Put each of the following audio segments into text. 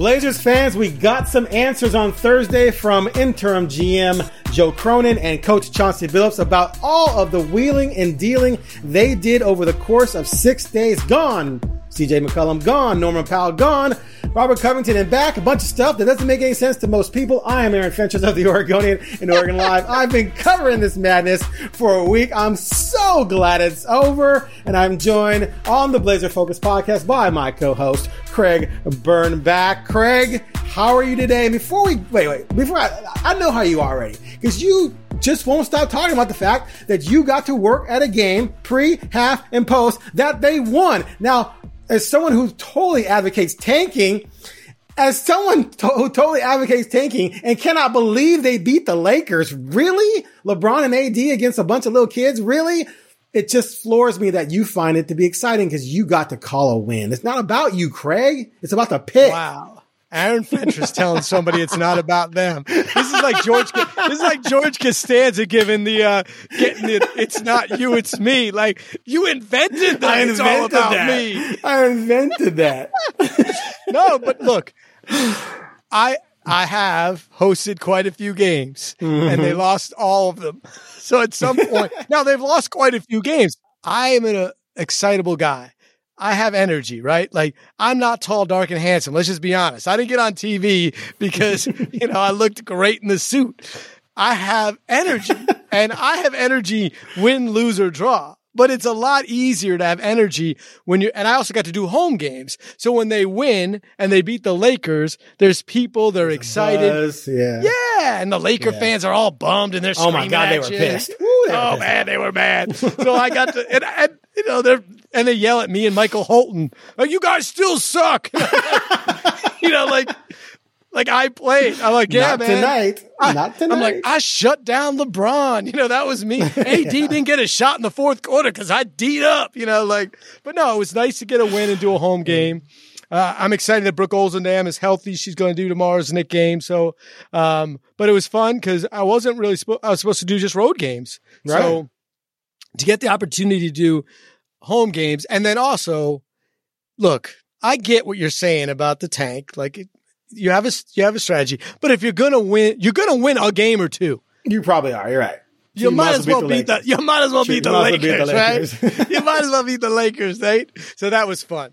Blazers fans, we got some answers on Thursday from interim GM Joe Cronin and coach Chauncey Billups about all of the wheeling and dealing they did over the course of six days. Gone. CJ McCollum gone. Norman Powell gone. Robert Covington and back. A bunch of stuff that doesn't make any sense to most people. I am Aaron Fentress of the Oregonian and Oregon Live. I've been covering this madness for a week. I'm so glad it's over. And I'm joined on the Blazer Focus podcast by my co-host, Craig Birnbach. Craig, how are you today? Before we, wait, wait, before I, I know how you are already. Because you just won't stop talking about the fact that you got to work at a game pre, half, and post that they won. Now, as someone who totally advocates tanking, as someone to- who totally advocates tanking and cannot believe they beat the Lakers, really? LeBron and AD against a bunch of little kids, really? It just floors me that you find it to be exciting because you got to call a win. It's not about you, Craig. It's about the pick. Wow. Aaron Fentress telling somebody it's not about them. This is like George. This is like George Costanza giving the uh getting it. "it's not you, it's me." Like you invented that. I it's all invented about that. me. I invented that. No, but look, I I have hosted quite a few games, and they lost all of them. So at some point, now they've lost quite a few games. I am an uh, excitable guy. I have energy, right? Like I'm not tall, dark, and handsome. Let's just be honest. I didn't get on TV because you know I looked great in the suit. I have energy, and I have energy win, lose, or draw. But it's a lot easier to have energy when you, and I also got to do home games. So when they win and they beat the Lakers, there's people, they're excited. Buzz, yeah. Yeah. And the Laker Yeah. fans are all bummed and they're Oh my God, they were pissed. Woo, they were oh pissed. man, they were mad. so I got to, and, and you know, they're, and they yell at me and Michael Holton, like, you guys still suck. you know, like, like I played. I'm like, yeah, Not man. tonight. I, Not tonight. I'm like, I shut down LeBron. You know, that was me. AD didn't get a shot in the fourth quarter because I D'd up, you know, like, but no, it was nice to get a win and do a home game. Uh, I'm excited that Brooke Olzendam is healthy. She's going to do tomorrow's Nick game. So, um, but it was fun because I wasn't really supposed, I was supposed to do just road games. Right. So to get the opportunity to do home games and then also look, I get what you're saying about the tank. Like it, you have a, you have a strategy, but if you're going to win, you're going to win a game or two. you probably are. You're right. You, might as well the beat the, you might as well beat the you Lakers, right? You might as well beat the Lakers, right? So that was fun.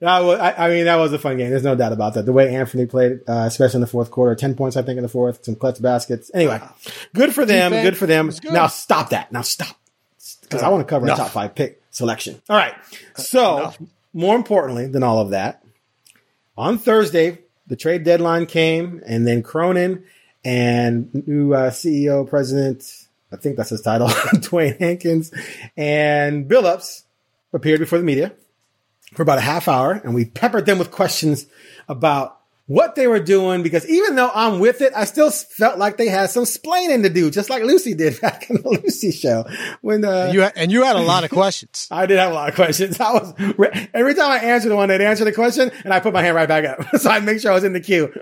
That was, I, I mean, that was a fun game. There's no doubt about that. The way Anthony played, uh, especially in the fourth quarter, 10 points, I think, in the fourth, some clutch baskets. Anyway, good for them. Defense good for them. good. Now stop that. Now stop. Because I want to cover a top five pick selection. All right. So, more importantly than all of that, on Thursday, the trade deadline came, and then Cronin and new uh, CEO, President, I think that's his title, Dewayne Hankins, and Billups appeared before the media for about a half hour, and we peppered them with questions about what they were doing because even though I'm with it, I still felt like they had some splaining to do, just like Lucy did back in the Lucy show. When uh, You, and you had a lot of questions. I did have a lot of questions. I was every time I answered the one, they'd answer the question, and I put my hand right back up, so I make sure I was in the queue.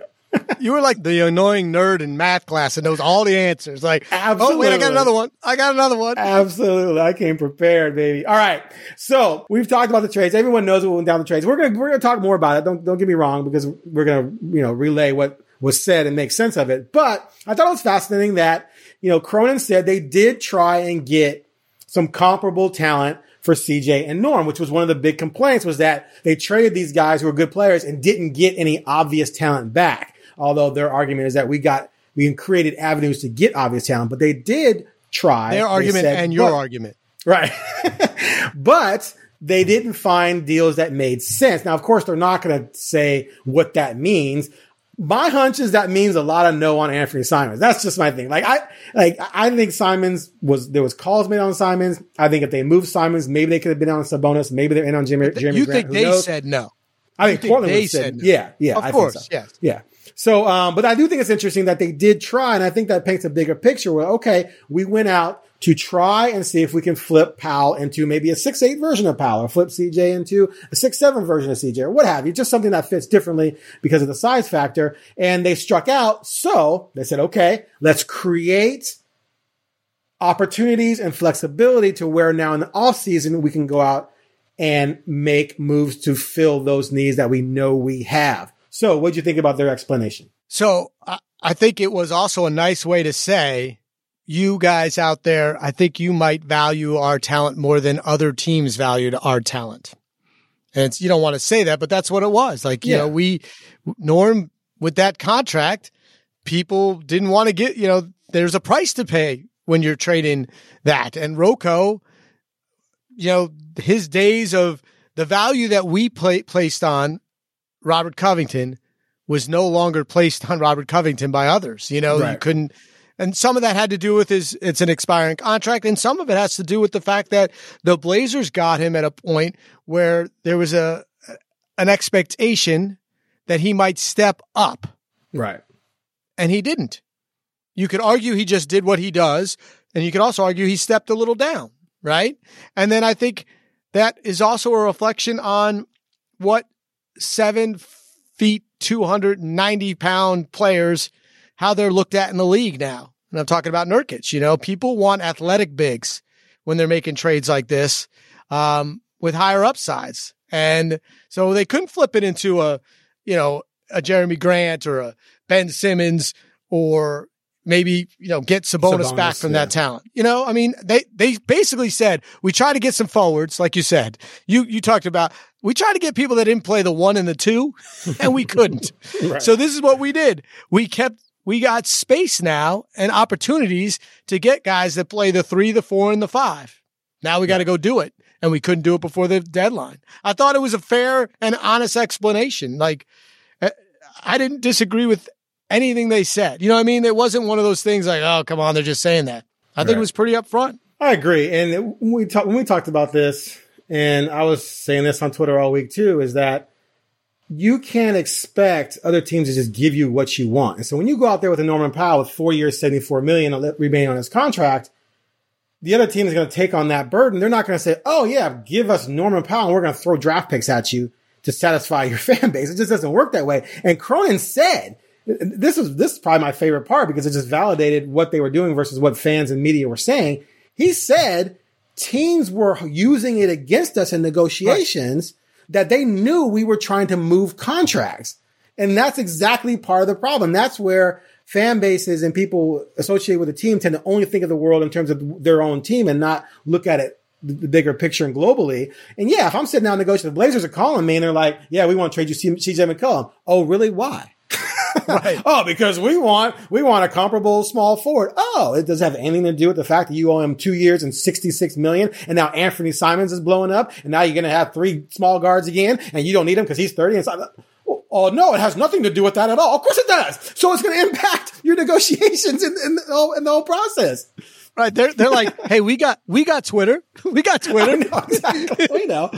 You were like the annoying nerd in math class and knows all the answers. Like, oh wait, I got another one. I got another one. Absolutely. I came prepared, baby. All right. So we've talked about the trades. Everyone knows what went down the trades. We're gonna we're gonna talk more about it. Don't don't get me wrong, because we're gonna, you know, relay what was said and make sense of it. But I thought it was fascinating that, you know, Cronin said they did try and get some comparable talent for CJ and Norm, which was one of the big complaints was that they traded these guys who were good players and didn't get any obvious talent back. Although their argument is that we got, we created avenues to get obvious talent, but they did try. Their argument said, and your but- argument. Right. but they didn't find deals that made sense. Now, of course, they're not going to say what that means. My hunch is that means a lot of no on Anthony Simons. That's just my thing. Like I, like I think Simons was there was calls made on Simons. I think if they moved Simons, maybe they could have been on Sabonis. Maybe they're in on Jimmy. Jerami you Grant. think they knows? said no? I think think Portland they said, said no? yeah, yeah, Of I course, think so. yes. yeah. So, um, but I do think it's interesting that they did try, and I think that paints a bigger picture. Where okay, we went out to try and see if we can flip Powell into maybe a six eight version of Powell, or flip CJ into a six seven version of CJ, or what have you. Just something that fits differently because of the size factor. And they struck out, so they said, okay, let's create opportunities and flexibility to where now in the off season we can go out and make moves to fill those needs that we know we have. So, what do you think about their explanation? So I, I think it was also a nice way to say, you guys out there, I think you might value our talent more than other teams valued our talent. And you don't want to say that, but that's what it was. Like, you Yeah. know, we, Norm, with that contract, people didn't want to get, you know, there's a price to pay when you're trading that. And RoCo, you know, his days of the value that we pla placed on Robert Covington was no longer placed on Robert Covington by others. You know, you couldn't, and some of that had to do with his, it's an expiring contract. And some of it has to do with the fact that the Blazers got him at a point where there was a, an expectation that he might step up Right. and he didn't. You could argue he just did what he does, and you could also argue he stepped a little down, right? And then I think that is also a reflection on what seven feet, 290 pound players, how they're looked at in the league now. And I'm talking about Nurkic. You know, people want athletic bigs when they're making trades like this, um, with higher upsides. And so they couldn't flip it into a, you know, a Jerami Grant or a Ben Simmons or maybe, you know, get Sabonis, Sabonis, back from yeah. that talent. You know, I mean, they, they basically said, we try to get some forwards, like you said. You, you talked about, we tried to get people that didn't play the one and the two, and we couldn't. So this is what we did. We kept, we got space now and opportunities to get guys that play the three, the four, and the five. Now we got to go do it. And we couldn't do it before the deadline. I thought it was a fair and honest explanation. Like, uh, I didn't disagree with anything they said. You know what I mean? It wasn't one of those things like, oh, come on, they're just saying that. I think it was pretty upfront. I agree. And when we talked when we talked about this, and I was saying this on Twitter all week too, is that you can't expect other teams to just give you what you want. And so when you go out there with a Norman Powell with four years, seventy four million remaining on his contract, the other team is going to take on that burden. They're not going to say, "Oh yeah, give us Norman Powell, and we're going to throw draft picks at you to satisfy your fan base." It just doesn't work that way. And Cronin said, "This is this is probably my favorite part because it just validated what they were doing versus what fans and media were saying." He said teams were using it against us in negotiations that they knew we were trying to move contracts. And that's exactly part of the problem. That's where fan bases and people associated with a team tend to only think of the world in terms of their own team and not look at it the the bigger picture and globally. And yeah, if I'm sitting down negotiating, the Blazers are calling me and they're like, "Yeah, we want to trade you CJ McCollum." Oh, really? Why? Right. oh, because we want we want a comparable small forward. Oh, it does have anything to do with the fact that you owe him two years and sixty six million, and now Anthony Simons is blowing up, and now you're going to have three small guards again, and you don't need him because he's thirty. And so, oh no, it has nothing to do with that at all. Of course it does. So it's going to impact your negotiations in, in, the whole, in the whole process. Right. They're, they're like, hey, we got, we got Twitter. We got Twitter. No, exactly. we know.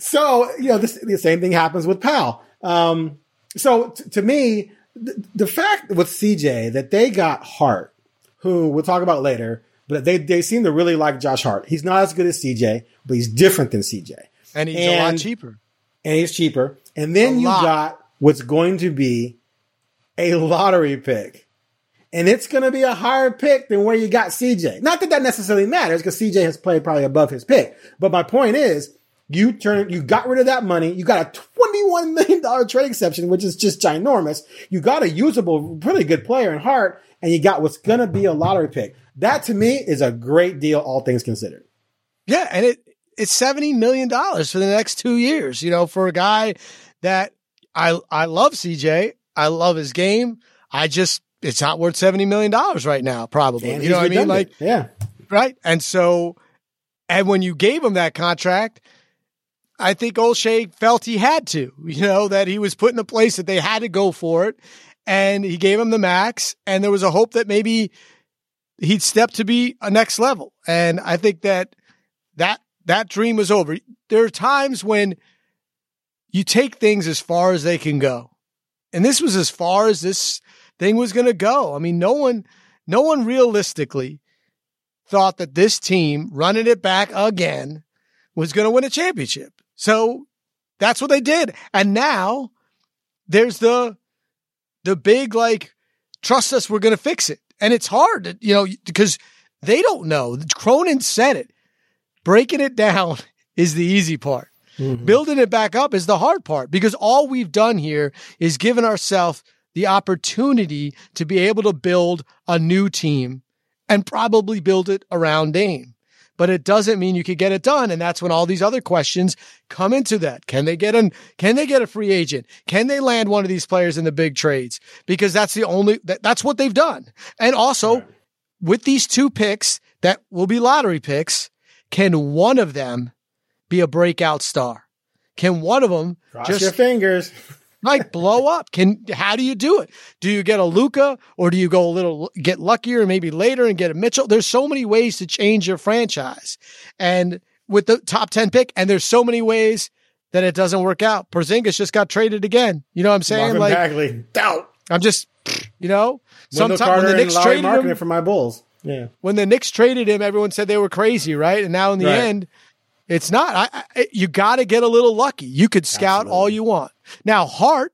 so, you know, this, the same thing happens with Powell. Um, so t- to me, th- the fact with CJ that they got Hart, who we'll talk about later, but they, they seem to really like Josh Hart. He's not as good as CJ, but he's different than CJ. And he's a lot cheaper. And he's cheaper. And then A you lot. got what's going to be a lottery pick. And it's going to be a higher pick than where you got CJ. Not that that necessarily matters because CJ has played probably above his pick. But my point is, you turn, you got rid of that money. You got a $21 million trade exception, which is just ginormous. You got a usable, pretty good player in Hart, and you got what's going to be a lottery pick. That to me is a great deal, all things considered. Yeah, and it it's seventy million dollars for the next two years. You know, for a guy that I I love CJ, I love his game. I just it's not worth seventy million dollars right now. Probably, And you know what I mean? Like, yeah. right? And so, and when you gave him that contract, I think Olshey felt he had to, you know, that he was put in a place that they had to go for it. And he gave him the max. And there was a hope that maybe he'd step to be a next level. And I think that that, that dream was over. There are times when you take things as far as they can go. And this was as far as this thing was going to go. I mean, no one, no one realistically thought that this team running it back again was going to win a championship. So that's what they did. And now there's the, the big, like, trust us, we're going to fix it. And it's hard, to, you know, because they don't know. Cronin said it. Breaking it down is the easy part. Mm-hmm. Building it back up is the hard part because all we've done here is given ourselves the opportunity to be able to build a new team and probably build it around Dame. But it doesn't mean you could get it done. And that's when all these other questions come into that. Can they get an, can they get a free agent? Can they land one of these players in the big trades? Because that's the only, that, that's what they've done. And also with these two picks that will be lottery picks, can one of them be a breakout star? Can one of them Cross just your fingers. like blow up. Can how do you do it? Do you get a Luka or do you go a little get luckier maybe later and get a Mitchell? There's so many ways to change your franchise. And with the top 10 pick and there's so many ways that it doesn't work out. Porzingis just got traded again. You know what I'm saying? Marvin like Bagley. Doubt. I'm just you know, sometimes when the and Knicks Lowry traded him, for my Bulls. Yeah. when the Knicks traded him, everyone said they were crazy, right? And now in the Right. end, it's not. I, I, you got to get a little lucky. You could scout all you want. Now, Hart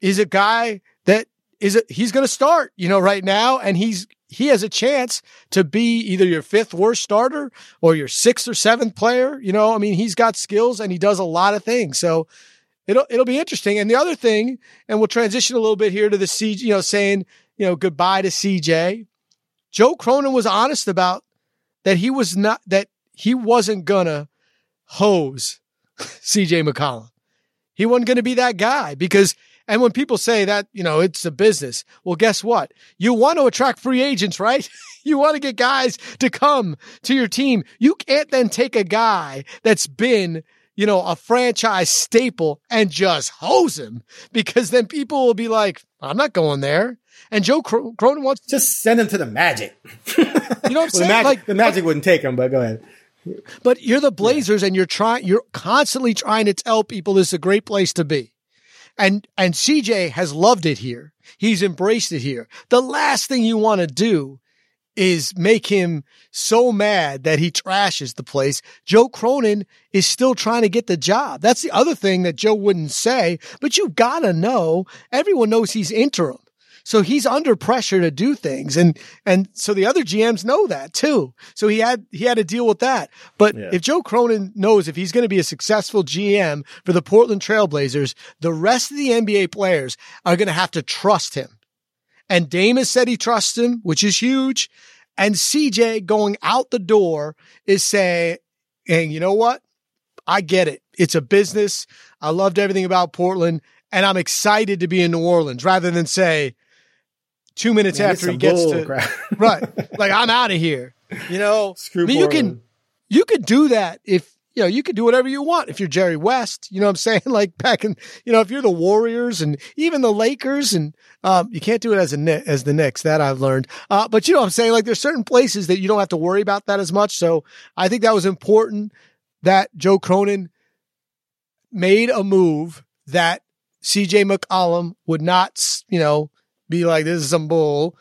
is a guy that is a, he's going to start, you know, right now, and he's he has a chance to be either your fifth worst starter or your sixth or seventh player. You know, I mean, he's got skills and he does a lot of things. So it'll it'll be interesting. And the other thing, and we'll transition a little bit here to the C, you know, saying you know goodbye to CJ. Joe Cronin was honest about that he was not that he wasn't gonna hose CJ McCollum. He wasn't gonna be that guy because and when people say that, you know, it's a business, well, guess what? You want to attract free agents, right? you want to get guys to come to your team. You can't then take a guy that's been, you know, a franchise staple and just hose him because then people will be like, I'm not going there. And Joe Cro- Cronin wants, Just send him to the Magic. you know what I'm Well, the, saying? Magic like, the Magic wouldn't take him, but go ahead. But you're the Blazers and you're trying, you're constantly trying to tell people this is a great place to be. And, and CJ has loved it here. He's embraced it here. The last thing you want to do is make him so mad that he trashes the place. Joe Cronin is still trying to get the job. That's the other thing that Joe wouldn't say, but you gotta know, everyone knows he's interim. So he's under pressure to do things. And, and so the other GMs know that too. So he had, he had to deal with that. But Yeah. if Joe Cronin knows if he's going to be a successful GM for the Portland Trailblazers, the rest of the NBA players are going to have to trust him. And Dame has said he trusts him, which is huge. And CJ going out the door is saying, and you know what? I get it. It's a business. I loved everything about Portland and I'm excited to be in New Orleans rather than say two minutes Man, after he gets to, crap. right. Like I'm out of here. You know, Screw I mean, you can, you could do that if, you know, you could do whatever you want if you're Jerry West. You know what I'm saying? Like back in, you know, if you're the Warriors and even the Lakers and, um, you can't do it as a, as the Knicks. That I've learned. Uh, but you know what I'm saying? Like there's certain places that you don't have to worry about that as much. So I think that was important that Joe Cronin made a move that CJ McCollum would not, you know, be like, this is some bull.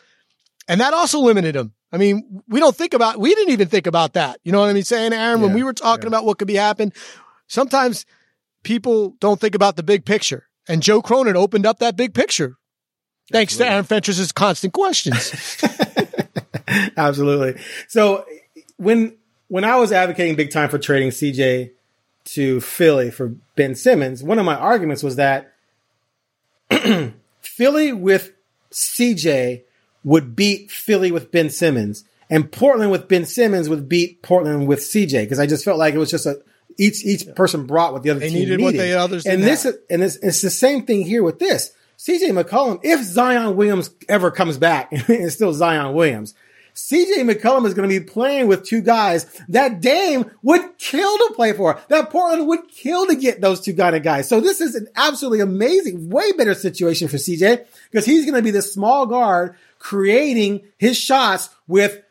And that also limited him. I mean, we don't think about, we didn't even think about that. You know what I mean? Saying, Aaron, when we were talking yeah. about what could be happen, sometimes people don't think about the big picture. And Joe Cronin opened up that big picture. Thanks to Aaron Fentress' constant questions. Absolutely. So when when I was advocating big time for trading CJ to Philly for Ben Simmons, one of my arguments was that Philly with CJ would beat Philly with Ben Simmons, and Portland with Ben Simmons would beat Portland with CJ because I just felt like it was just a each each person brought what the other They team needed what the others and this is, and it's, it's the same thing here with this CJ McCollum. If Zion Williams ever comes back, it's still Zion Williams. CJ McCollum is going to be playing with two guys that Dame would kill to play for, that Portland would kill to get those two kind of guys. So this is an absolutely amazing, way better situation for CJ because he's going to be the small guard creating his shots with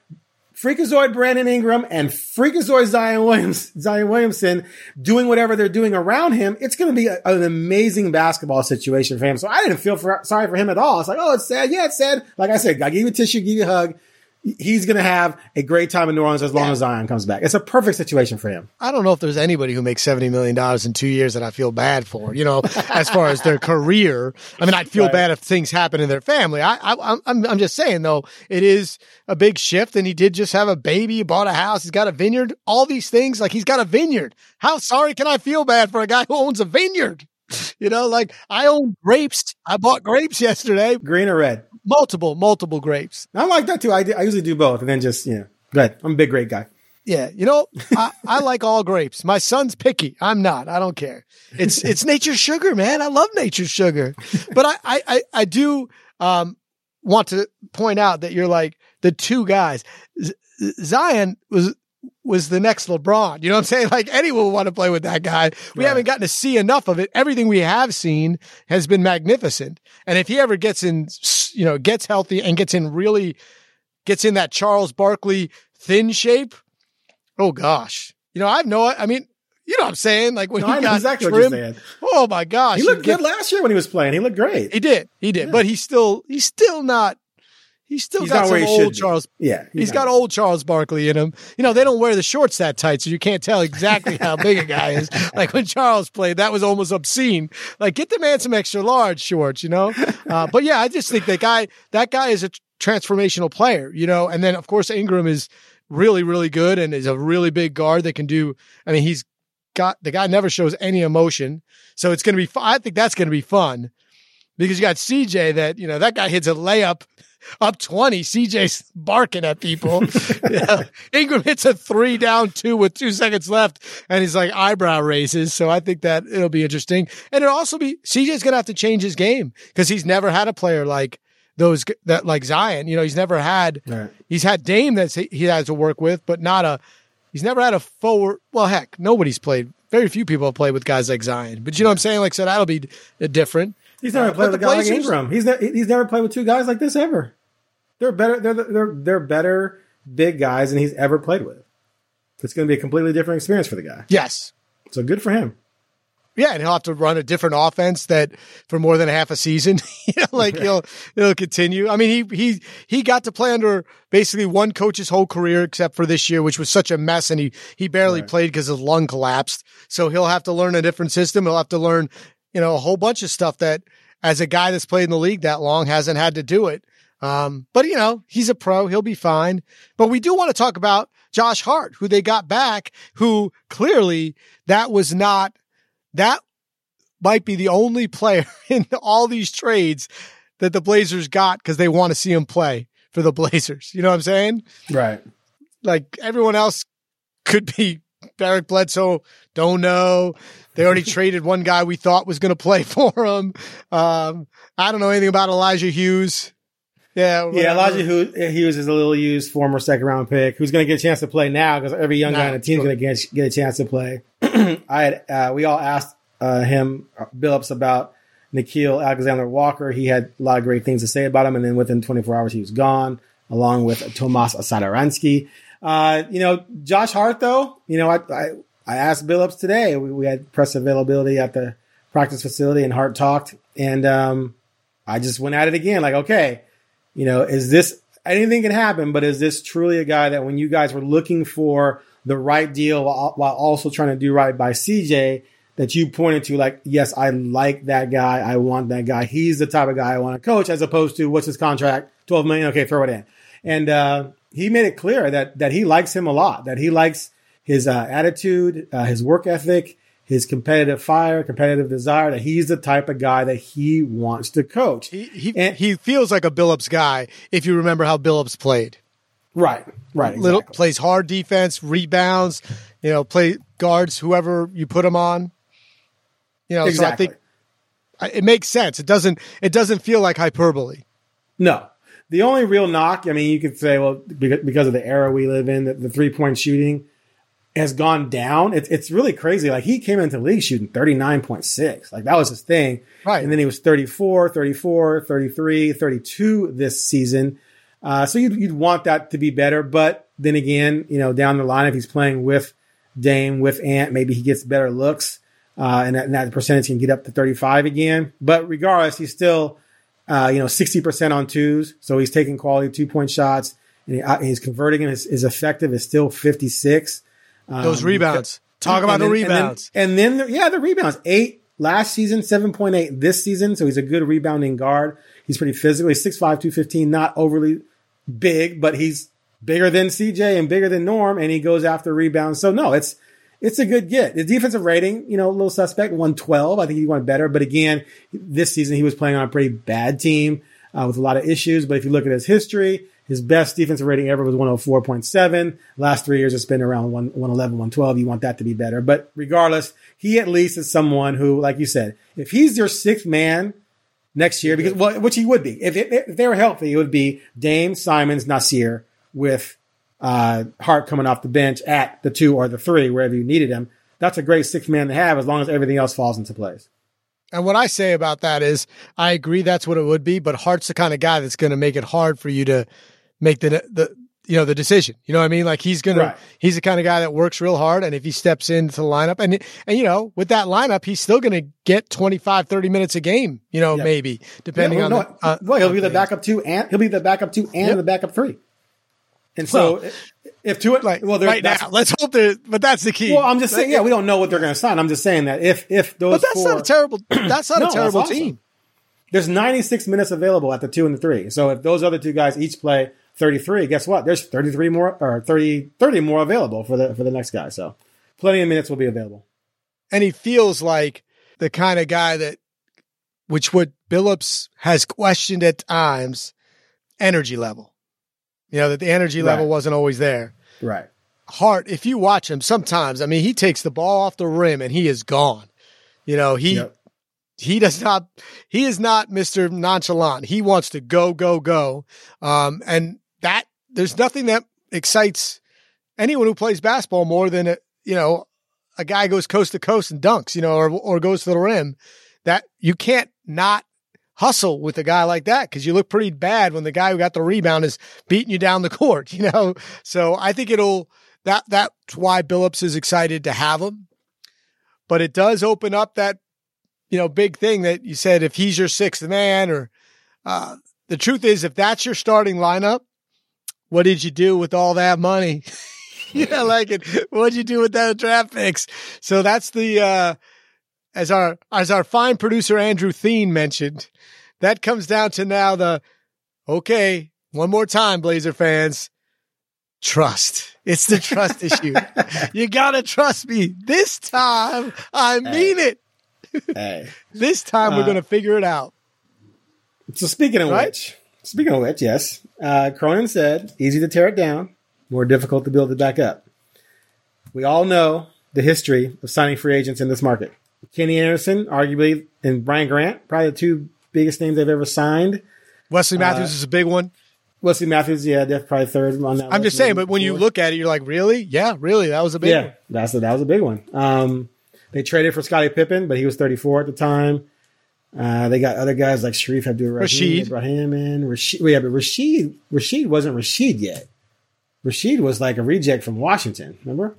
Freakazoid Brandon Ingram and Freakazoid Zion Williams, Zion Williamson doing whatever they're doing around him. It's going to be a, an amazing basketball situation for him. So I didn't feel for, sorry for him at all. It's like, oh, it's sad. Yeah, it's sad. Like I said, I give you a tissue, give you a hug. He's going to have a great time in New Orleans as long as Zion comes back. It's a perfect situation for him. I don't know if there's anybody who makes seventy million dollars in two years that I feel bad for. You know, as far as their career. I mean, I'd feel Right. bad if things happen in their family. I, I, I'm, I'm just saying though, it is a big shift, and he did just have a baby, he bought a house, he's got a vineyard, all these things. Like he's got a vineyard. How sorry can I feel bad for a guy who owns a vineyard? You know, like I own grapes. I bought grapes yesterday, Green or red? Multiple, multiple grapes. I like that too. I, do- I usually do both and then just, you know, good. I'm a big, grape guy. Yeah, you know, I, I like all grapes. My son's picky. I'm not. I don't care. It's it's nature's sugar, man. I love nature's sugar. But I I I, I do um want to point out that you're like the two guys. Z- Zion was was the next LeBron. You know what I'm saying? Like anyone would want to play with that guy. We Right. haven't gotten to see enough of it. Everything we have seen has been magnificent. And if he ever gets in, you know, gets healthy and gets in really gets in that Charles Barkley thin shape, oh gosh. You know, I've no I mean, you know what I'm saying? Like when No, he I got exactly trim. Oh my gosh. He looked get- good last year when he was playing. He looked great. He did. He did. But he's still he's still not he's still He's got some where he should old be. Charles Yeah. He's got old Charles Barkley in him. You know, they don't wear the shorts that tight, so you can't tell exactly how big a guy is. Like when Charles played, that was almost obscene. Like, get the man some extra large shorts, you know? Uh, but yeah, I just think that guy, that guy is a transformational player, you know? And then, of course, Ingram is really, really good and is a really big guard that can do, I mean, he's got, the guy never shows any emotion. So it's going to be, I think that's going to be fun because you got CJ that, you know, that guy hits a layup up 20. CJ's barking at people. Yeah. Ingram hits a three down two with two seconds left and he's like eyebrow raises. So I think that it'll be interesting. And it'll also be CJ's going to have to change his game because he's never had a player like those that like Zion. You know, he's never had, Right. he's had Dame that he has to work with, but not a, he's never had a forward. Well, heck, nobody's played. Very few people have played with guys like Zion, but you know what I'm saying? Like, so that'll be different. He's never played with a the guy like Ingram. He's ne- he's never played with two guys like this ever. They're better. They're they're they're better big guys than he's ever played with. It's going to be a completely different experience for the guy. Yes. So good for him. Yeah, and he'll have to run a different offense that for more than half a season. you know, like he'll he'll continue. I mean, he he he got to play under basically one coach's whole career, except for this year, which was such a mess, and he he barely played because his lung collapsed. So he'll have to learn a different system. He'll have to learn, you know, a whole bunch of stuff that, as a guy that's played in the league that long, hasn't had to do it. Um, but you know, he's a pro. He'll be fine. But we do want to talk about Josh Hart, who they got back, who clearly that was not that might be the only player in all these trades that the Blazers got because they want to see him play for the Blazers. You know what I'm saying? Right. Like everyone else could be Barrick Bledsoe. Don't know. They already traded one guy we thought was going to play for him. Um, I don't know anything about Elijah Hughes. Yeah. Yeah. Elijah Hughes is a little used former second round pick who's going to get a chance to play now because every young guy on the team is going to get get a chance to play. I had uh, we all asked uh, him uh, Billups about Nickeil Alexander Walker. He had a lot of great things to say about him, and then within 24 hours he was gone, along with Tomas Satoransky. Uh, you know, Josh Hart though. You know, I I, I asked Billups today. We, we had press availability at the practice facility, and Hart talked, and um, I just went at it again. Like, okay, you know, is this anything can happen, but is this truly a guy that when you guys were looking for the right deal while, while also trying to do right by CJ, that you pointed to like, yes, I like that guy. I want that guy. He's the type of guy I want to coach as opposed to what's his contract? 12 million. Okay, throw it in. And, uh, he made it clear that, that he likes him a lot, that he likes his, uh, attitude, uh, his work ethic, his competitive fire, competitive desire, that he's the type of guy that he wants to coach. He, he, And- he feels like a Billups guy if you remember how Billups played. Right, right. Little plays hard defense, rebounds, you know, play guards whoever you put him on. You know, Exactly. so I think it makes sense. It doesn't it doesn't feel like hyperbole. No. The only real knock, I mean, you could say, well, because of the era we live in, that the three point shooting has gone down. It's it's really crazy. Like he came into the league shooting 39.6. Like that was his thing. Right. And then he was 34, 34, 33, 32 this season. Uh, so you'd, you'd want that to be better. But then again, you know, down the line, if he's playing with Dame, with Ant, maybe he gets better looks. Uh, and, that, and that percentage can get up to 35 again. But regardless, he's still, uh, you know, 60% on twos. So he's taking quality two point shots and he, uh, he's converting and His, his effective is still 56. Those Um, rebounds. Talk about and the then- and then- rebounds. And then, the- yeah, the rebounds. Eight last season, 7.8 this season. So he's a good rebounding guard. He's pretty physical. He's 6'5, 215, not overly big, but he's bigger than CJ and bigger than Norm, and he goes after rebounds. So no, it's it's a good get. The defensive rating, you know, a little suspect, 112. I think he went better. But again, this season he was playing on a pretty bad team uh, with a lot of issues. But if you look at his history, his best defensive rating ever was 104.7. Last three years it's been around 1, 111, 112. You want that to be better. But regardless, he at least is someone who, like you said, if he's your sixth man next year, because well, which he would be, if, if, if they were healthy, it would be Dame, Simons, Nassir with uh, Hart coming off the bench at the two or the three, wherever you needed him. That's a great sixth man to have as long as everything else falls into place. And what I say about that is, I agree that's what it would be, but Hart's the kind of guy that's going to make it hard for you to make the the you know the decision. You know what I mean? Like he's gonna Right. he's the kind of guy that works real hard, and if he steps into the lineup, and and you know with that lineup, he's still going to get 25, 30 minutes a game. You know, Yep. maybe depending Yeah, on well, the. uh, well, he'll be the backup two, and he'll be the backup two and Yep. the backup three. And so, Well, if two, Like well, right now, let's hope there. But that's the key. Well, I'm just saying, yeah, we don't know what they're going to sign. I'm just saying that if if those but that's four, not a terrible. That's not No, a terrible awesome. team. there's 96 minutes available at the two and the three. So if those other two guys each play 33, guess what? There's 33 more or 30 30 more available for the for the next guy. So plenty of minutes will be available. and he feels like the kind of guy that, which what Billups has questioned at times, energy level. You know that the energy level Right. wasn't always there. Right. Hart, if you watch him, sometimes I mean he takes the ball off the rim and he is gone. You know he Yep. he does not he is not Mr. Nonchalant. He wants to go go go, um, and that there's nothing that excites anyone who plays basketball more than a, you know a guy goes coast to coast and dunks, you know, or or goes to the rim. That you can't not hustle with a guy like that because you look pretty bad when the guy who got the rebound is beating you down the court, you know. So I think it'll that that's why Billups is excited to have him. But it does open up that you know big thing that you said if he's your sixth man or uh, the truth is if that's your starting lineup, what did you do with all that money? yeah, like it. What'd you do with that draft picks? So that's the uh as our as our fine producer Andrew Thien mentioned, that comes down to now the okay, one more time, Blazer fans. Trust. It's the trust issue. You gotta trust me. This time, I mean it. Hey. This time we're Uh, gonna figure it out. So speaking of Right? which, speaking of which, yes, uh, Cronin said, "Easy to tear it down, more difficult to build it back up." We all know the history of signing free agents in this market. Kenny Anderson, arguably, and Brian Grant, probably the two biggest names they've ever signed. Wesley Matthews is a big one. Wesley Matthews, yeah, that's probably third on that. I'm just saying, but when you look at it, you're like, really? Yeah, really? That was a big yeah, one. that's a, that was a big one. Um, they traded for Scottie Pippen, but he was 34 at the time. Uh, they got other guys like Shareef Abdul. Rashid. They brought him in. Rashid, well, yeah, but Rashid, Rashid wasn't Rashid yet. Rashid was like a reject from Washington. Remember?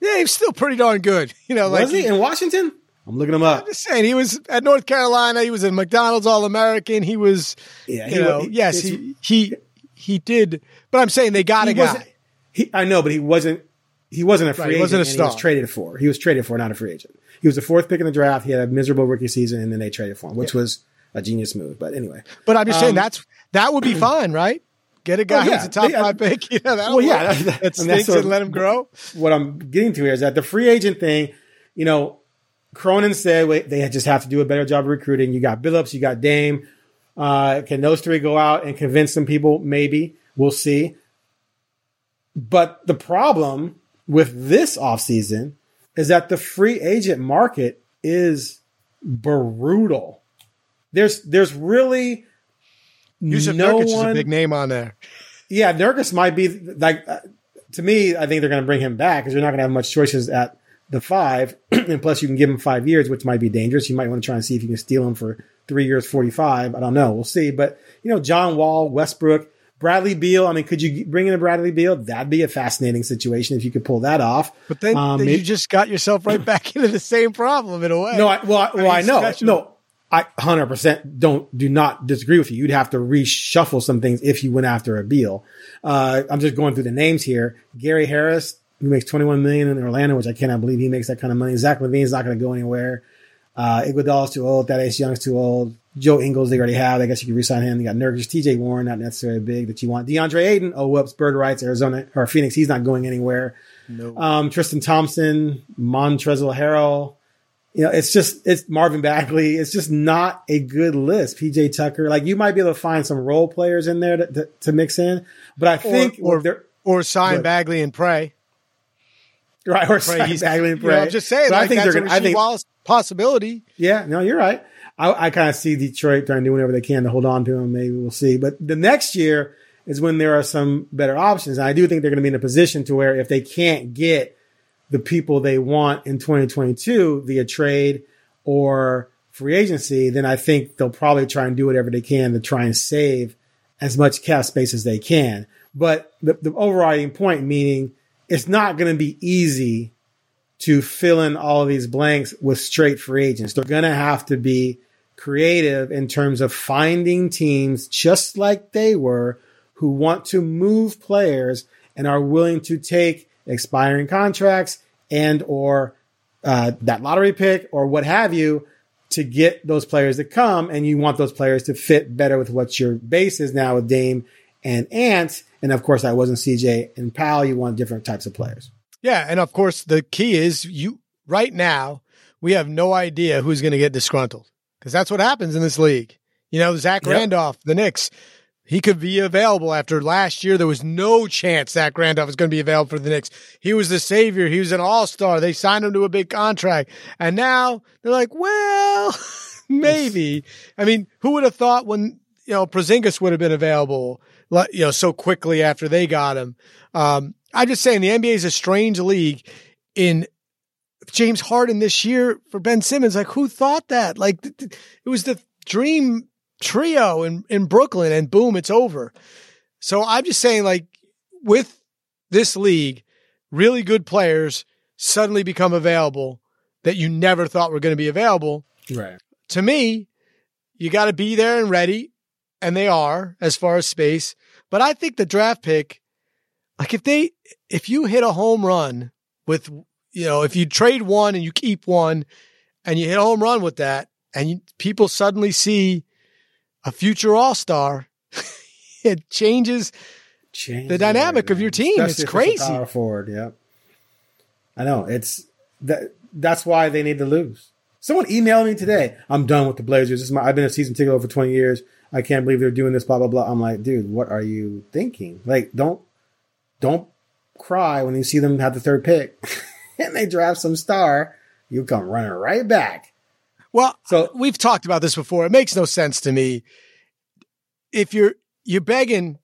Yeah, he was still pretty darn good. You know, like was he in Washington? I'm looking him up. I'm just saying, he was at North Carolina. He was a McDonald's All American. He was, Yeah, you know, yes, he, he he did. But I'm saying they got he a guy. He, I know, but he wasn't. He wasn't a free Right, he agent. wasn't a and He was star. traded for. He was traded for, not a free agent. He was the fourth pick in the draft. He had a miserable rookie season, and then they traded for him, which was a genius move. But anyway, But I'm just saying Um, that's that would be fine, right? Get a guy Oh, yeah. who's a top Yeah. five pick. You know, Well, yeah, that- that and that's stinks sort and let him grow. what I'm getting to here is that the free agent thing, you know, Cronin said wait, they just have to do a better job of recruiting. You got Billups, you got Dame. Uh, can those three go out and convince some people? Maybe we'll see. But the problem with this offseason is that the free agent market is brutal. There's there's really Yusuf no Nurkic is a big name on there. Yeah, Nurkic might be like uh, to me. I think they're going to bring him back because you're not going to have much choices at the five, and plus you can give him five years, which might be dangerous. You might want to try and see if you can steal him for three years, forty five. I don't know. We'll see. But you know, John Wall, Westbrook, Bradley Beal. I mean, could you bring in a Bradley Beal? That'd be a fascinating situation if you could pull that off. But then, Um, then you just got yourself right back into the same problem in a way. No, I, well, I, well, I know. special. No, I 100% don't, do not disagree with you. You'd have to reshuffle some things if you went after a Beal. Uh, I'm just going through the names here. Gary Harris, who makes 21 million in Orlando, which I cannot believe he makes that kind of money. Zach LaVine's not going to go anywhere. Uh, Iguodala's too old. Thaddeus Young's too old. Joe Ingles, they already have. I guess you could resign him. You got Nurkic, TJ Warren, not necessarily big that you want. DeAndre Ayton, oh, whoops, bird rights, Arizona, or Phoenix, he's not going anywhere. Um, Tristan Thompson, Montrezl Harrell, you know, it's just it's Marvin Bagley. It's just not a good list. PJ Tucker, like you might be able to find some role players in there to, to, to mix in, but I think or they're or sign Good. Bagley and pray. Right or he's- and You know, I'm just saying. Like, I think that's they're gonna. I think Wallace possibility. yeah, no, you're right. I, I kind of see Detroit trying to do whatever they can to hold on to him. Maybe we'll see. But the next year is when there are some better options. And I do think they're going to be in a position to where if they can't get the people they want in 2022 via trade or free agency, then I think they'll probably try and do whatever they can to try and save as much cap space as they can. But the, the overriding point, meaning it's not going to be easy to fill in all of these blanks with straight free agents. They're going to have to be creative in terms of finding teams just like they were who want to move players and are willing to take expiring contracts and or uh, that lottery pick or what have you to get those players to come and you want those players to fit better with what your base is now with Dame and Ant. And of course, that wasn't CJ and Powell. You want different types of players. Yeah, and of course the key is you right now we have no idea who's going to get disgruntled because that's what happens in this league. You know, Zach Yep. Randolph, the Knicks, he could be available after last year. There was no chance Zach Randolph was going to be available for the Knicks. He was the savior. He was an all star. They signed him to a big contract, and now they're like, well, maybe. I mean, who would have thought when you know Porzingis would have been available, you know, so quickly after they got him? Um, I'm just saying the NBA is a strange league. In James Harden this year for Ben Simmons, like who thought that? Like th- th- it was the dream trio in in Brooklyn, and boom, it's over. So I'm just saying, like with this league, really good players suddenly become available that you never thought were going to be available Right. to me, you got to be there and ready, and they are as far as space. But I think the draft pick, like if they, if you hit a home run with, you know, if you trade one and you keep one, and you hit a home run with that, and you, people suddenly see a future All Star, it changes. Change The dynamic of your team, it's if a crazy. Power forward, yep. I know it's that. That's why they need to lose. Someone emailed me today. I'm done with the Blazers. This is my, I've been a season ticket over 20 years. I can't believe they're doing this. Blah blah blah. I'm like, dude, what are you thinking? Like, don't don't cry when you see them have the third pick and they draft some star. You come running right back. Well, So- we've talked about this before. It makes no sense to me. If you're you're begging,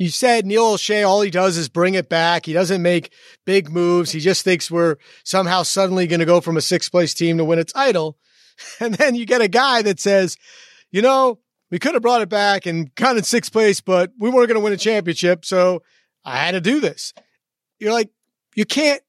you said Neil Olshey, all he does is bring it back. He doesn't make big moves. He just thinks we're somehow suddenly going to go from a sixth place team to win a title. And then you get a guy that says, you know, we could have brought it back and got in sixth place, but we weren't going to win a championship. So I had to do this. You're like, you can't.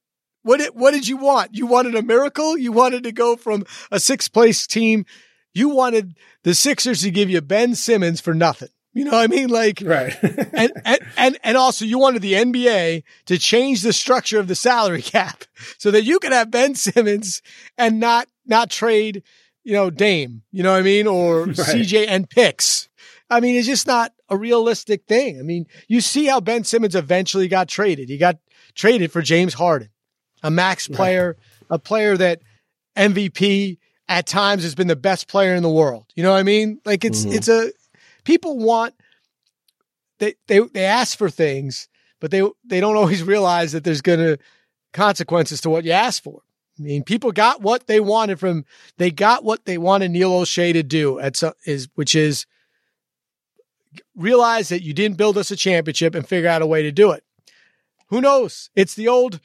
What did, what did you want? You wanted a miracle? You wanted to go from a sixth place team. You wanted the Sixers to give you Ben Simmons for nothing. You know what I mean? Like, Right. and, and, and, and also you wanted the NBA to change the structure of the salary cap so that you could have Ben Simmons and not, not trade, you know, Dame, you know what I mean? Or CJ and picks. I mean, it's just not a realistic thing. I mean, you see how Ben Simmons eventually got traded. He got traded for James Harden, a max player, a player that MVP at times has been the best player in the world. You know what I mean? Like it's, mm-hmm. it's a, people want, they, they, they ask for things but they they don't always realize that there's going to consequences to what you ask for. I mean, people got what they wanted from they got what they wanted Neil Olshey to do at some, is which is realize that you didn't build us a championship and figure out a way to do it. Who knows? It's the old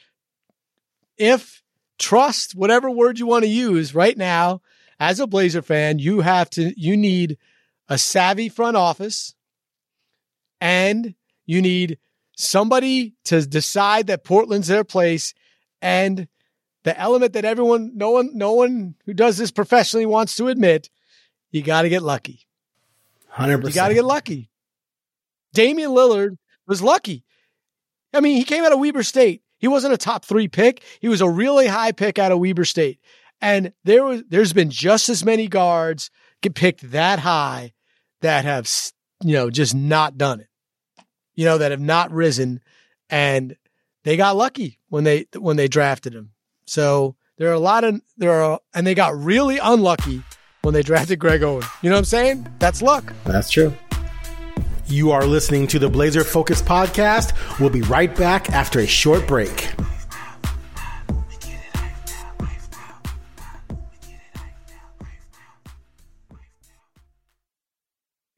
if trust, whatever word you want to use right now. As a Blazer fan, you have to you need a savvy front office and you need somebody to decide that Portland's their place and the element that everyone no one no one who does this professionally wants to admit you got to get lucky. 100%. you got to get lucky. Damian Lillard was lucky. I mean he came out of Weber State. He wasn't a top 3 pick. He was a really high pick out of Weber State. And there was there's been just as many guards get picked that high that have you know just not done it you know, that have not risen and they got lucky when they when they drafted him. So there are a lot of there are and they got really unlucky when they drafted Greg Oden. You know what I'm saying? That's luck. That's true. You are listening to the Blazer Focus podcast. We'll be right back after a short break.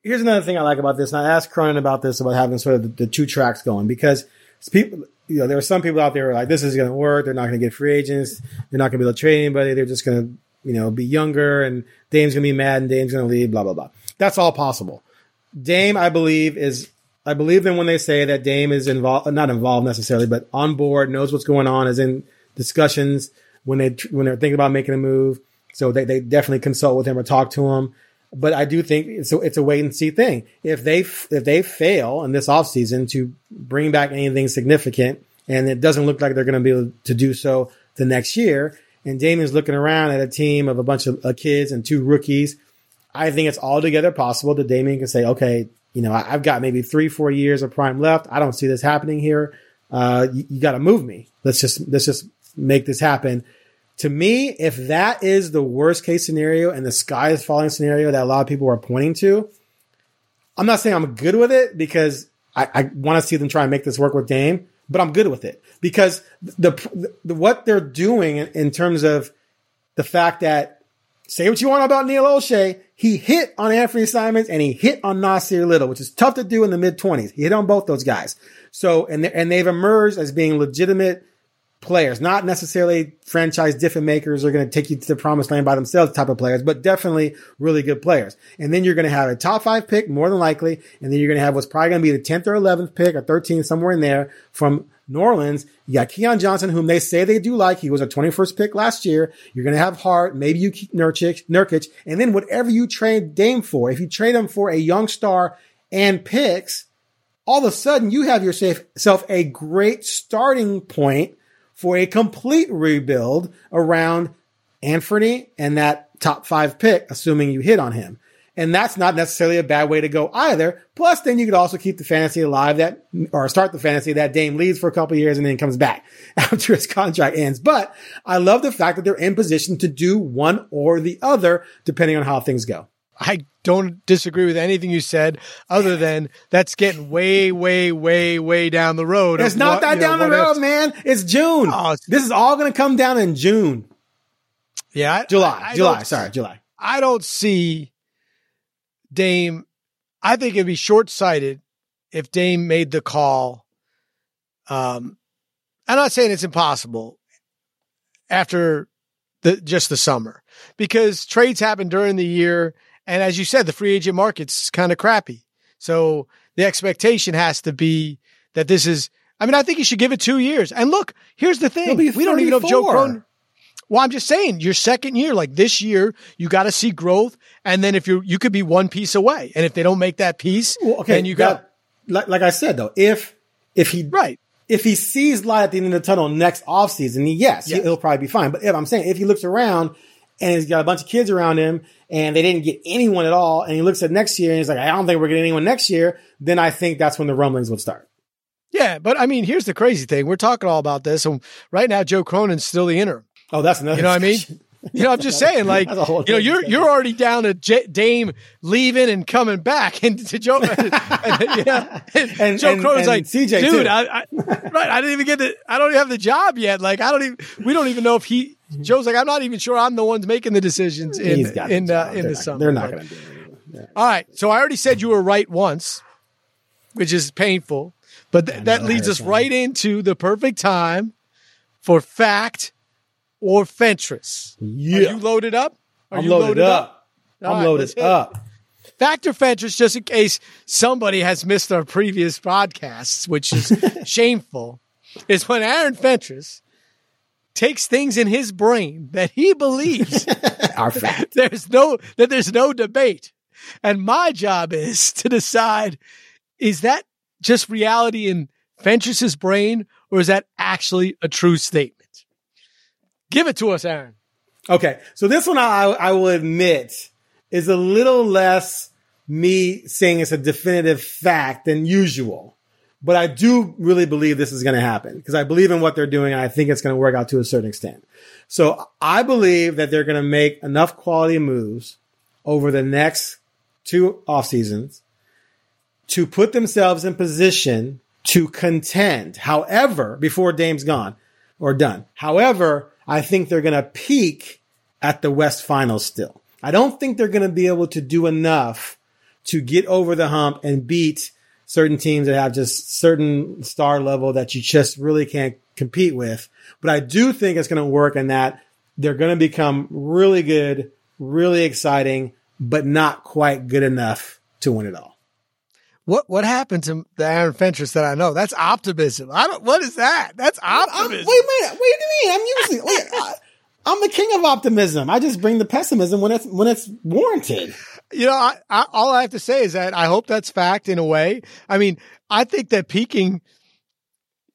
Here's another thing I like about this, and I asked Cronin about this about having sort of the, the two tracks going because people, you know, there are some people out there who are like, this is going to work. They're not going to get free agents. They're not going to be able to trade anybody. They're just going to, you know, be younger and Dame's going to be mad and Dame's going to leave, blah, blah, blah. That's all possible. Dame, I believe, is, I believe them when they say that Dame is involved, not involved necessarily, but on board, knows what's going on, is in discussions when they, when they're thinking about making a move. So they, they definitely consult with him or talk to him but I do think it's a, it's a wait and see thing. If they if they fail in this offseason to bring back anything significant, and it doesn't look like they're going to be able to do so the next year, and Damian's looking around at a team of a bunch of uh, kids and two rookies, I think it's altogether possible that Damien can say, okay, you know, I, have got maybe three four years of prime left. I don't see this happening here. Uh, you, you got to move me. Let's just let's just make this happen to me, if that is the worst case scenario and the sky is falling scenario that a lot of people are pointing to, I'm not saying I'm good with it because I, I want to see them try and make this work with Dame, but I'm good with it because the, the what they're doing in terms of the fact that say what you want about Neil Olshey, he hit on Anfernee Simons and he hit on Nassir Little, which is tough to do in the mid 20s. He hit on both those guys. So and and they've emerged as being legitimate players, not necessarily franchise different makers are going to take you to the promised land by themselves type of players, but definitely really good players. And then you're going to have a top five pick more than likely. And then you're going to have what's probably going to be the 10th or 11th pick or 13th somewhere in there from New Orleans. You got Keon Johnson, whom they say they do like. He was a 21st pick last year. You're going to have Hart. Maybe you keep Nurkic, Nurkic. And then whatever you trade Dame for, if you trade him for a young star and picks, all of a sudden you have yourself a great starting point for a complete rebuild around Anfernee and that top five pick, assuming you hit on him. And that's not necessarily a bad way to go either. Plus, then you could also keep the fantasy alive that, or start the fantasy that Dame leaves for a couple years and then comes back after his contract ends. But I love the fact that they're in position to do one or the other, depending on how things go. I don't disagree with anything you said, other than that's getting way, way, way, way down the road. It's not what, that down know, the road, man. It's June. Oh, it's, this is all going to come down in June. Yeah, July, I, I July. Sorry, July. I don't see Dame. I think it'd be short sighted if Dame made the call. Um, I'm not saying it's impossible after the just the summer because trades happen during the year and as you said, the free agent market's kind of crappy. So the expectation has to be that this is, I mean, I think you should give it two years. And look, here's the thing. We don't even know if Joe Cronin. Well, I'm just saying your second year, like this year, you got to see growth. And then if you're, you could be one piece away. And if they don't make that piece, well, okay, then you got, like, like I said though, if, if he, right. If he sees light at the end of the tunnel next offseason, yes, yes. he'll probably be fine. But if I'm saying if he looks around and he's got a bunch of kids around him and they didn't get anyone at all. And he looks at next year and he's like, I don't think we're getting anyone next year. Then I think that's when the rumblings would start. Yeah, but I mean, here's the crazy thing. We're talking all about this, and right now Joe Cronin's still the interim. Oh, that's another. You know what I mean? You know, I'm just saying, like, That's a whole you know, you're you're already down to J- Dame leaving and coming back, and to Joe, and, you know, and And- Joe and- Cronin's and like, CJ dude. I, I, right, I didn't even get the, I don't even have the job yet. Like, I don't even, we don't even know if he. Joe's like, I'm not even sure I'm the ones making the decisions in in the uh, in They're the summer. They're not going to do it. All right, so I already said you were right once, which is painful, but th- that leads us right into the perfect time for fact or Fentress. Are Yeah. you loaded up? Are I'm you loaded, up. All I'm right, loaded let's hit it. up. Factor Fentress, just in case somebody has missed our previous podcasts, which is shameful, is when Aaron Fentress takes things in his brain that he believes are fact. there's no that there's no debate. And my job is to decide is that just reality in Fentress's brain or is that actually a true statement? Give it to us, Aaron. Okay, so this one I, I will admit is a little less me saying it's a definitive fact than usual. But I do really believe this is going to happen because I believe in what they're doing and I think it's going to work out to a certain extent. So I believe that they're going to make enough quality moves over the next two off seasons to put themselves in position to contend. However, before Dame's gone or done. However, I think they're going to peak at the West Finals still. I don't think they're going to be able to do enough to get over the hump and beat certain teams that have just certain star level that you just really can't compete with. But I do think it's going to work in that they're going to become really good, really exciting, but not quite good enough to win it all. What what happened to the Aaron Fentress that I know? That's optimism. I don't what is that? That's I'm, optimism. wait a minute. What do you mean? I'm usually, wait, I, I'm the king of optimism. I just bring the pessimism when it's, when it's warranted. you know, I, I, all I have to say is that I hope that's fact in a way. I mean, I think that peaking,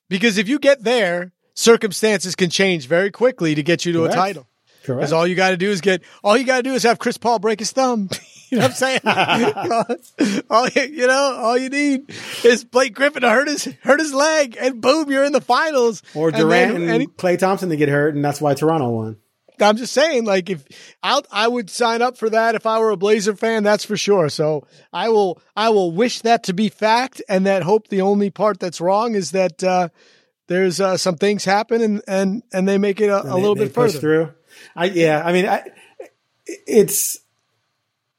because if you get there, circumstances can change very quickly to get you to Correct. a title. Correct. Because all you got to do is get, all you got to do is have Chris Paul break his thumb. you know what I'm saying? all you, know, all you need is Blake Griffin to hurt his hurt his leg, and boom, you're in the finals. Or And Durant then- and, and Klay Thompson to get hurt, and that's why Toronto won. I'm just saying, like, if I I would sign up for that if I were a Blazer fan, that's for sure. So I will I will wish that to be fact, and that hope the only part that's wrong is that uh, there's uh, some things happen and and and they make it a, a They- little bit further. through. I yeah. I mean, I, it's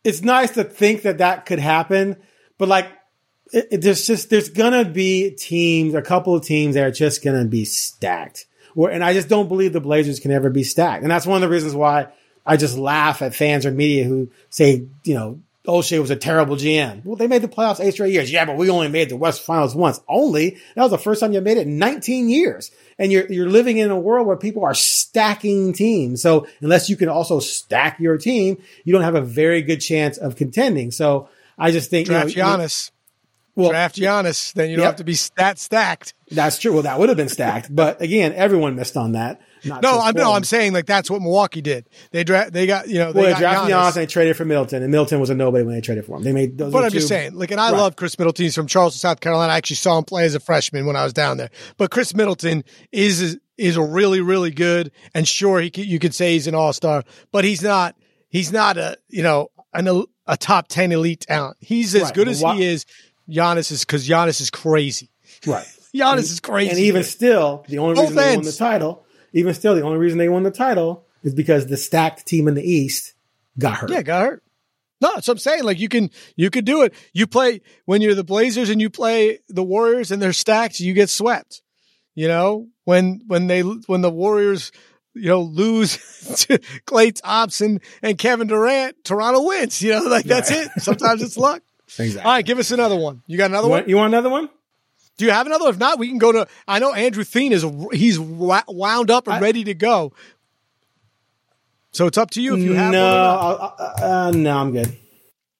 it's nice to think that that could happen, but like, it, it- there's just there's gonna be teams, a couple of teams that are just gonna be stacked. Where, and I just don't believe the Blazers can ever be stacked, and that's one of the reasons why I just laugh at fans or media who say, you know. Oh, Olshey was a terrible GM. Well, they made the playoffs eight straight years. Yeah, but we only made the West Finals once. Only that was the first time you made it in 19 years. And you're you're living in a world where people are stacking teams. So unless you can also stack your team, you don't have a very good chance of contending. So I just think you know, Draft Giannis, Well, draft Giannis, then you don't Yep. have to be stat stacked. that's true. Well, that would have been stacked, but again, everyone missed on that. Not No, I'm no, I'm saying like that's what Milwaukee did. They dra- they got you know they Well, they got drafted Giannis. Giannis and they traded for Middleton, and Middleton was a nobody when they traded for him. They made those. But I'm just saying, like, and I Right. love Khris Middleton. He's from Charleston, South Carolina. I actually saw him play as a freshman when I was down there. But Khris Middleton is is a really, really good, and sure, he you could say he's an all star, but he's not. He's not a you know an, a top ten elite talent. He's as Right, good as he is. Giannis is because Giannis is crazy. right. Giannis is crazy. And even still, the only Both reason they won the title, even still, the only reason they won the title is because the stacked team in the East got hurt. Yeah, got hurt. No, so I'm saying. Like you can you could do it. You play when you're the Blazers and you play the Warriors and they're stacked, you get swept. You know, when when they when the Warriors, you know, lose to Klay Thompson and Kevin Durant, Toronto wins. You know, like that's Right. it. Sometimes it's luck. Exactly. All right, give us another one. You got another You one? you want another one? Do you have another? If not, we can go to. I know Andrew Thien is he's wound up and I- ready to go. So it's up to you if you have no, one. Or not. I'll- uh, uh, no, I'm good.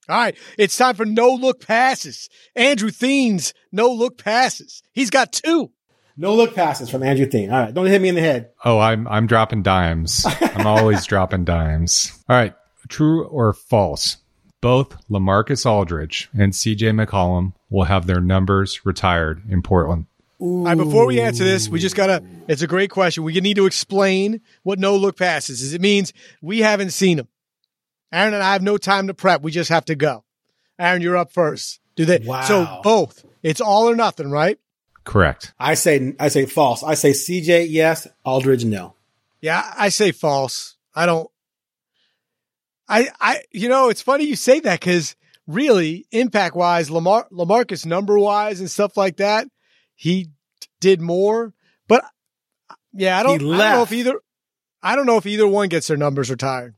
All right, it's time for no look passes. Andrew Thien's no look passes. He's got two. No look passes from Andrew Thien. All right, don't hit me in the head. Oh, I'm I'm dropping dimes. I'm always dropping dimes. All right, true or false? Both LaMarcus Aldridge and CJ McCollum will have their numbers retired in Portland. All right, before we answer this, we just gotta. It's a great question. We need to explain what no look passes is. It means we haven't seen them. Aaron and I have no time to prep. We just have to go. Aaron, you're up first. Do they? Wow. So both. It's all or nothing, right? Correct. I say I say false. I say CJ yes, Aldridge no. Yeah, I say false. I don't. I I you know it's funny you say that because really impact wise, Lamar LaMarcus number wise and stuff like that, he did more. But uh, yeah, I don't, I don't know if either. I don't know if either one gets their numbers retired.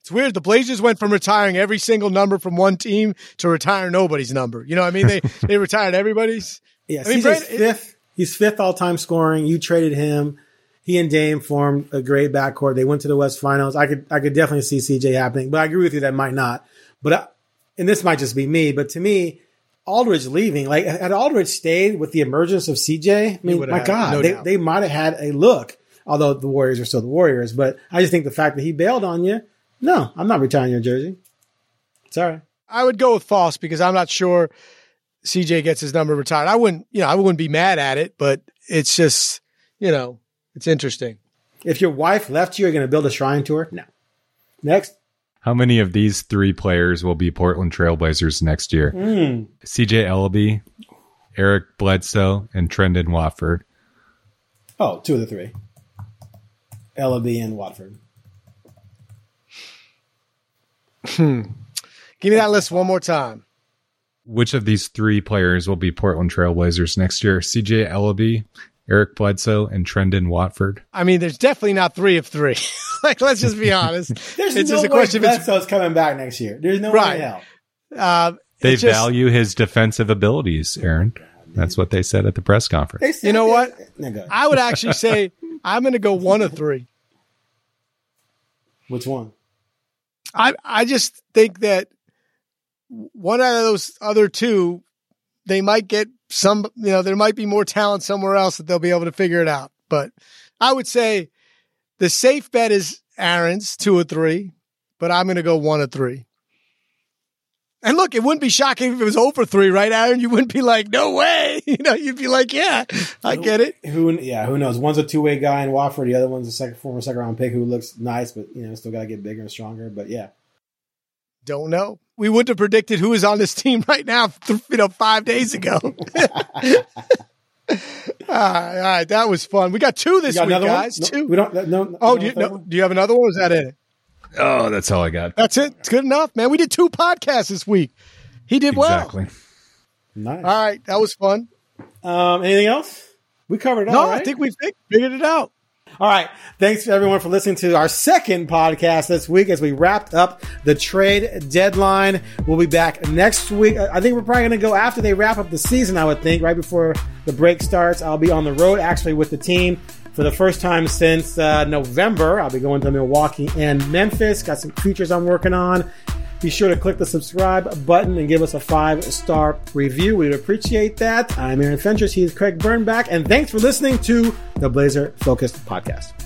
It's weird. The Blazers went from retiring every single number from one team to retire nobody's number. You know what I mean? They they retired everybody's. Yeah, I mean, Brandon- fifth. He's fifth all time scoring. You traded him. He and Dame formed a great backcourt. They went to the West Finals. I could I could definitely see CJ happening, but I agree with you that might not. But I, and this might just be me, but to me, Aldridge leaving, like had Aldridge stayed with the emergence of CJ, I mean, my have, God, no they, doubt. they might have had a look. Although the Warriors are still the Warriors, but I just think the fact that he bailed on you, no, I'm not retiring your jersey. Sorry. I would go with false because I'm not sure CJ gets his number retired. I wouldn't, you know, I wouldn't be mad at it, but it's just, you know, it's interesting. If your wife left you, you're going to build a shrine to her? No. Next. How many of these three players will be Portland Trailblazers next year? Hmm. CJ Elleby, Eric Bledsoe, and Trendon Watford. Oh, two of the three. Elleby and Watford. Hmm. Give me that list one more time. Which of these three players will be Portland Trailblazers next year? CJ Elleby, Eric Bledsoe, and Trendon Watford. I mean, there's definitely not three of three. like, let's just be honest. There's it's no just a way question of it's, Bledsoe's coming back next year. There's no Right. way in hell. uh, They just- value his defensive abilities, Aaron. That's what they said at the press conference. They said You know what? No. I would actually say I'm going to go one of three. Which one? I I just think that one out of those other two, they might get some. You know, there might be more talent somewhere else that they'll be able to figure it out. But I would say the safe bet is Aaron's two or three, but I'm going to go one or three. And look, it wouldn't be shocking if it was over three, right, Aaron? You wouldn't be like, no way. You know, you'd be like, yeah, I get it. Who? Yeah, who knows? One's a two way guy in Watford. The other one's a second former second round pick who looks nice, but you know, still got to get bigger and stronger. But yeah, Don't know. We wouldn't have predicted who is on this team right now, th- you know, five days ago. all, right, all right, that was fun. We got two this got week, another guys. one? No, two. we don't. No. no Oh, do you, no, do you have another one? Or is that it? Oh, that's all I got. That's it. It's good enough, man. We did two podcasts this week. He did well. Exactly. Nice. All right, that was fun. Um, anything else? We covered it No, all. right? I think we figured it out. All right. Thanks everyone for listening to our second podcast this week as we wrapped up the trade deadline. We'll be back next week. I I think we're probably going to go after they wrap up the season, I would think, right before the break starts. I'll be on the road actually with the team for the first time since uh, November. I'll be going to Milwaukee and Memphis. Got some features I'm working on. Be sure to click the subscribe button and give us a five star review. We'd appreciate that. I'm Aaron Fentress. He is Craig Birnbach. And thanks for listening to the Blazer Focused Podcast.